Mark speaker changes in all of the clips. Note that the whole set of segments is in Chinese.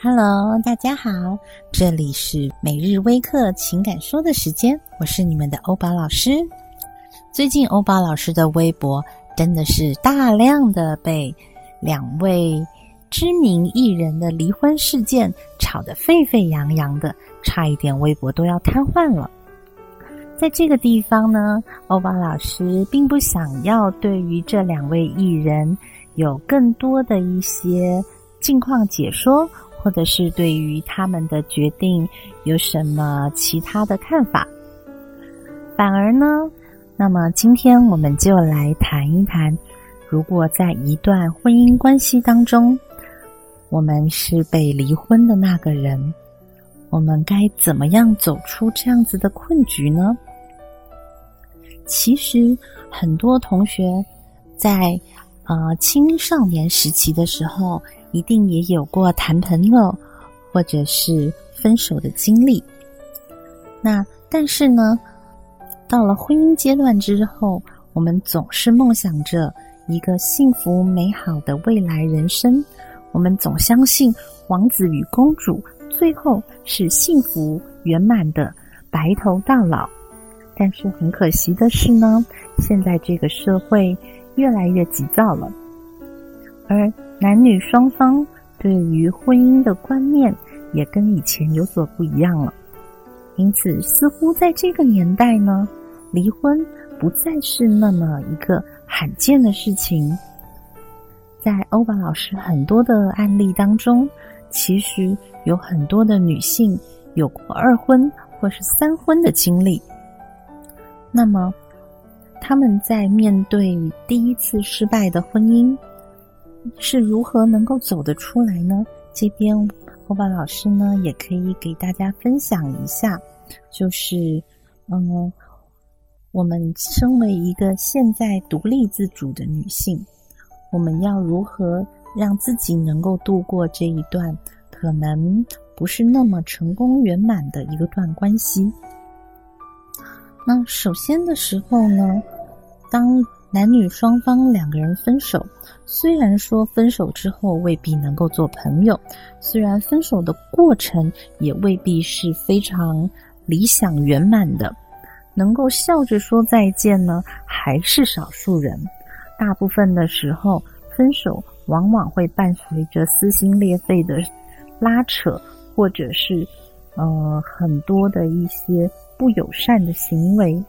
Speaker 1: Hello，大家好，这里是每日微课情感说的时间，我是你们的欧宝老师。最近欧宝老师的微博真的是大量的被两位知名艺人的离婚事件炒得沸沸扬扬的，差一点微博都要瘫痪了。在这个地方呢，欧宝老师并不想要对于这两位艺人有更多的一些近况解说。或者是对于他们的决定有什么其他的看法？反而呢，那么今天我们就来谈一谈，如果在一段婚姻关系当中，我们是被离婚的那个人，我们该怎么样走出这样子的困局呢？其实很多同学在呃青少年时期的时候。一定也有过谈朋友，或者是分手的经历。那但是呢，到了婚姻阶段之后，我们总是梦想着一个幸福美好的未来人生。我们总相信王子与公主最后是幸福圆满的白头到老。但是很可惜的是呢，现在这个社会越来越急躁了，而。男女双方对于婚姻的观念也跟以前有所不一样了，因此似乎在这个年代呢，离婚不再是那么一个罕见的事情。在欧巴老师很多的案例当中，其实有很多的女性有过二婚或是三婚的经历。那么，他们在面对第一次失败的婚姻。是如何能够走得出来呢？这边欧巴老师呢也可以给大家分享一下，就是嗯，我们身为一个现在独立自主的女性，我们要如何让自己能够度过这一段可能不是那么成功圆满的一个段关系？那首先的时候呢，当。男女双方两个人分手，虽然说分手之后未必能够做朋友，虽然分手的过程也未必是非常理想圆满的，能够笑着说再见呢，还是少数人。大部分的时候，分手往往会伴随着撕心裂肺的拉扯，或者是呃很多的一些不友善的行为，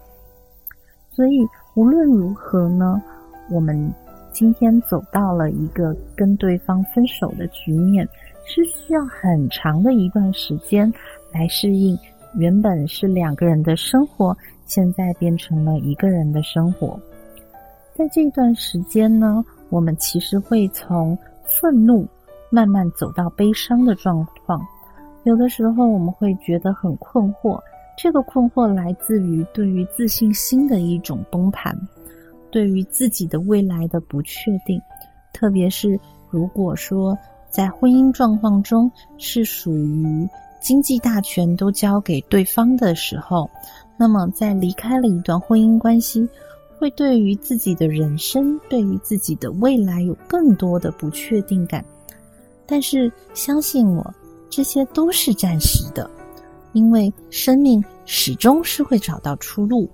Speaker 1: 所以。无论如何呢，我们今天走到了一个跟对方分手的局面，是需要很长的一段时间来适应。原本是两个人的生活，现在变成了一个人的生活。在这段时间呢，我们其实会从愤怒慢慢走到悲伤的状况。有的时候我们会觉得很困惑。这个困惑来自于对于自信心的一种崩盘，对于自己的未来的不确定，特别是如果说在婚姻状况中是属于经济大权都交给对方的时候，那么在离开了一段婚姻关系，会对于自己的人生、对于自己的未来有更多的不确定感。但是相信我，这些都是暂时的。因为生命始终是会找到出路，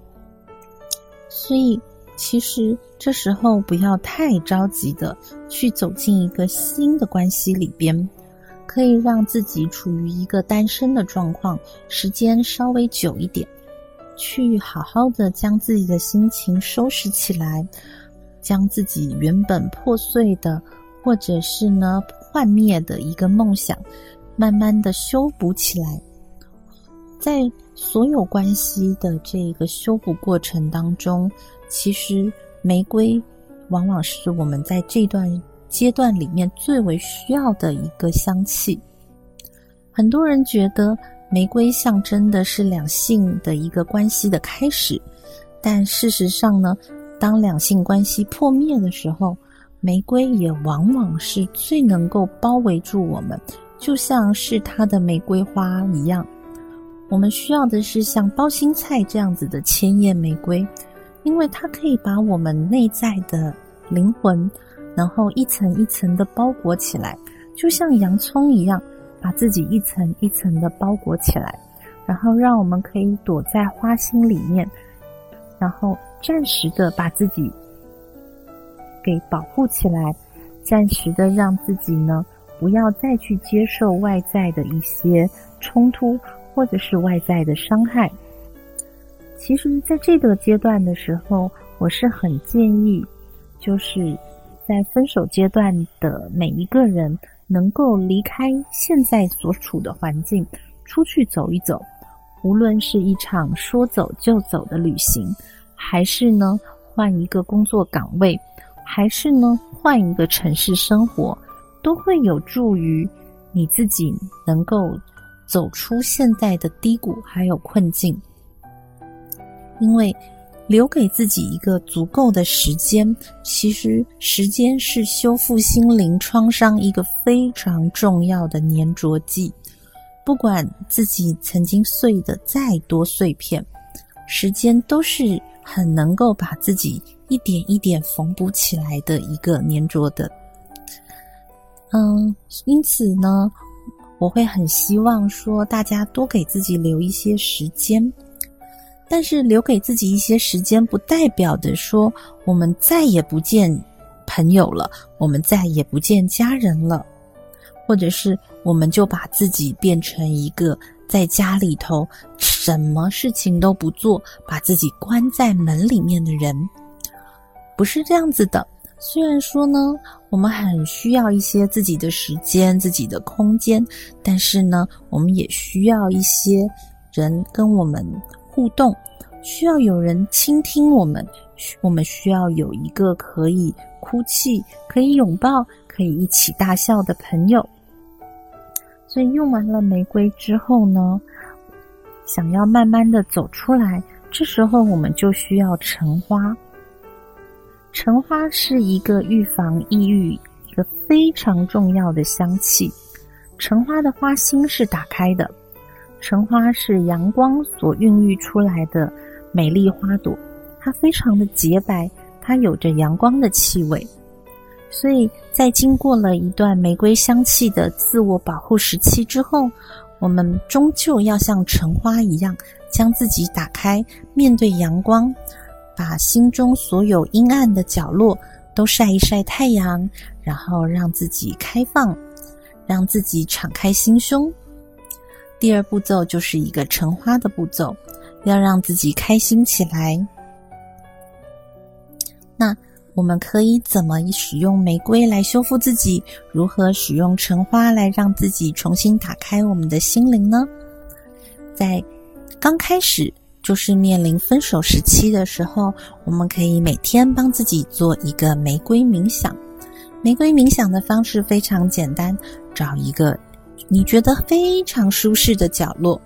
Speaker 1: 所以其实这时候不要太着急的去走进一个新的关系里边，可以让自己处于一个单身的状况，时间稍微久一点，去好好的将自己的心情收拾起来，将自己原本破碎的或者是呢幻灭的一个梦想，慢慢的修补起来。在所有关系的这个修补过程当中，其实玫瑰往往是我们在这段阶段里面最为需要的一个香气。很多人觉得玫瑰象征的是两性的一个关系的开始，但事实上呢，当两性关系破灭的时候，玫瑰也往往是最能够包围住我们，就像是它的玫瑰花一样。我们需要的是像包心菜这样子的千叶玫瑰，因为它可以把我们内在的灵魂，然后一层一层的包裹起来，就像洋葱一样，把自己一层一层的包裹起来，然后让我们可以躲在花心里面，然后暂时的把自己给保护起来，暂时的让自己呢不要再去接受外在的一些冲突或者是外在的伤害。其实，在这个阶段的时候，我是很建议，就是在分手阶段的每一个人，能够离开现在所处的环境，出去走一走。无论是一场说走就走的旅行，还是呢换一个工作岗位，还是呢换一个城市生活，都会有助于你自己能够走出现在的低谷还有困境。因为留给自己一个足够的时间，其实时间是修复心灵创伤一个非常重要的粘着剂。不管自己曾经碎的再多碎片，时间都是很能够把自己一点一点缝补起来的一个粘着的。嗯，因此呢，我会很希望说，大家多给自己留一些时间。但是留给自己一些时间，不代表的说我们再也不见朋友了，我们再也不见家人了，或者是我们就把自己变成一个在家里头什么事情都不做，把自己关在门里面的人，不是这样子的。虽然说呢，我们很需要一些自己的时间、自己的空间，但是呢，我们也需要一些人跟我们。互动需要有人倾听我们，我们需要有一个可以哭泣、可以拥抱、可以一起大笑的朋友。所以用完了玫瑰之后呢，想要慢慢的走出来，这时候我们就需要橙花。橙花是一个预防抑郁一个非常重要的香气。橙花的花心是打开的。橙花是阳光所孕育出来的美丽花朵，它非常的洁白，它有着阳光的气味，所以在经过了一段玫瑰香气的自我保护时期之后，我们终究要像橙花一样，将自己打开，面对阳光，把心中所有阴暗的角落都晒一晒太阳，然后让自己开放，让自己敞开心胸。第二步骤就是一个橙花的步骤，要让自己开心起来。那我们可以怎么使用玫瑰来修复自己？如何使用橙花来让自己重新打开我们的心灵呢？在刚开始就是面临分手时期的时候，我们可以每天帮自己做一个玫瑰冥想。玫瑰冥想的方式非常简单，找一个。你觉得非常舒适的角落，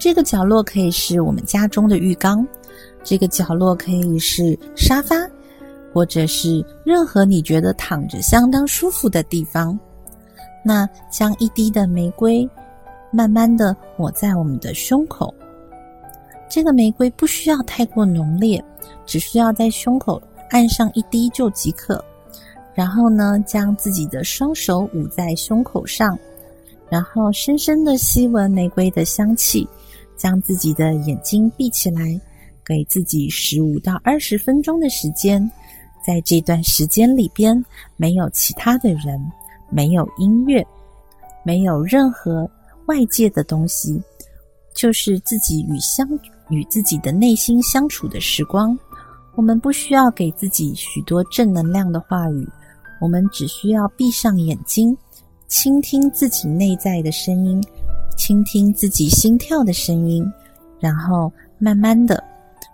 Speaker 1: 这个角落可以是我们家中的浴缸，这个角落可以是沙发，或者是任何你觉得躺着相当舒服的地方。那将一滴的玫瑰慢慢的抹在我们的胸口，这个玫瑰不需要太过浓烈，只需要在胸口按上一滴就即可。然后呢，将自己的双手捂在胸口上。然后深深的吸闻玫瑰的香气，将自己的眼睛闭起来，给自己十五到二十分钟的时间。在这段时间里边，没有其他的人，没有音乐，没有任何外界的东西，就是自己与相与自己的内心相处的时光。我们不需要给自己许多正能量的话语，我们只需要闭上眼睛。倾听自己内在的声音，倾听自己心跳的声音，然后慢慢的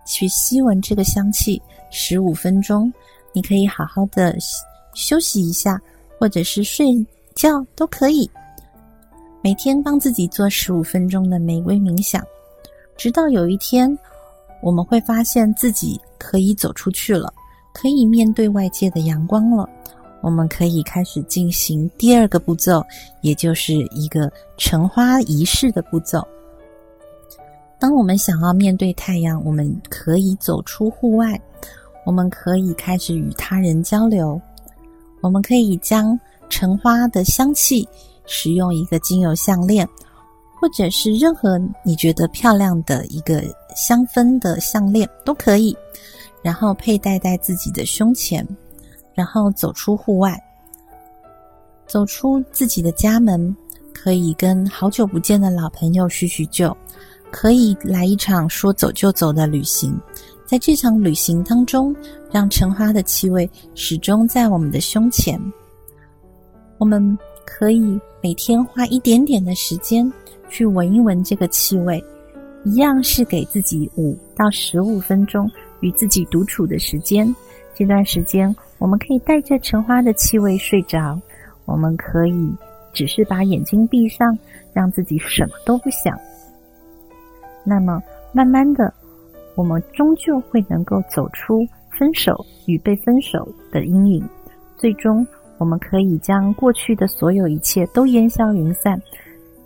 Speaker 1: 去吸闻这个香气。十五分钟，你可以好好的休息一下，或者是睡觉都可以。每天帮自己做十五分钟的玫瑰冥想，直到有一天，我们会发现自己可以走出去了，可以面对外界的阳光了。我们可以开始进行第二个步骤，也就是一个橙花仪式的步骤。当我们想要面对太阳，我们可以走出户外，我们可以开始与他人交流，我们可以将橙花的香气使用一个精油项链，或者是任何你觉得漂亮的一个香氛的项链都可以，然后佩戴在自己的胸前，然后走出户外，走出自己的家门，可以跟好久不见的老朋友叙叙旧，可以来一场说走就走的旅行。在这场旅行当中，让橙花的气味始终在我们的胸前。我们可以每天花一点点的时间去闻一闻这个气味，一样是给自己五到十五分钟与自己独处的时间。这段时间，我们可以带着橙花的气味睡着，我们可以只是把眼睛闭上，让自己什么都不想。那么，慢慢的。我们终究会能够走出分手与被分手的阴影，最终我们可以将过去的所有一切都烟消云散。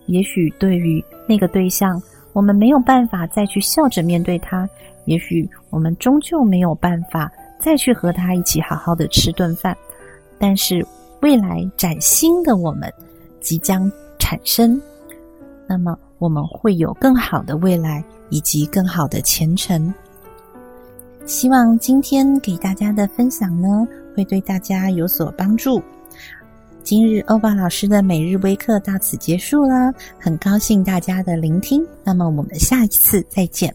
Speaker 1: 也许对于那个对象，我们没有办法再去笑着面对他；也许我们终究没有办法再去和他一起好好的吃顿饭。但是未来崭新的我们即将产生，那么我们会有更好的未来。以及更好的前程。希望今天给大家的分享呢，会对大家有所帮助。今日欧巴老师的每日微课到此结束了，很高兴大家的聆听。那么我们下一次再见。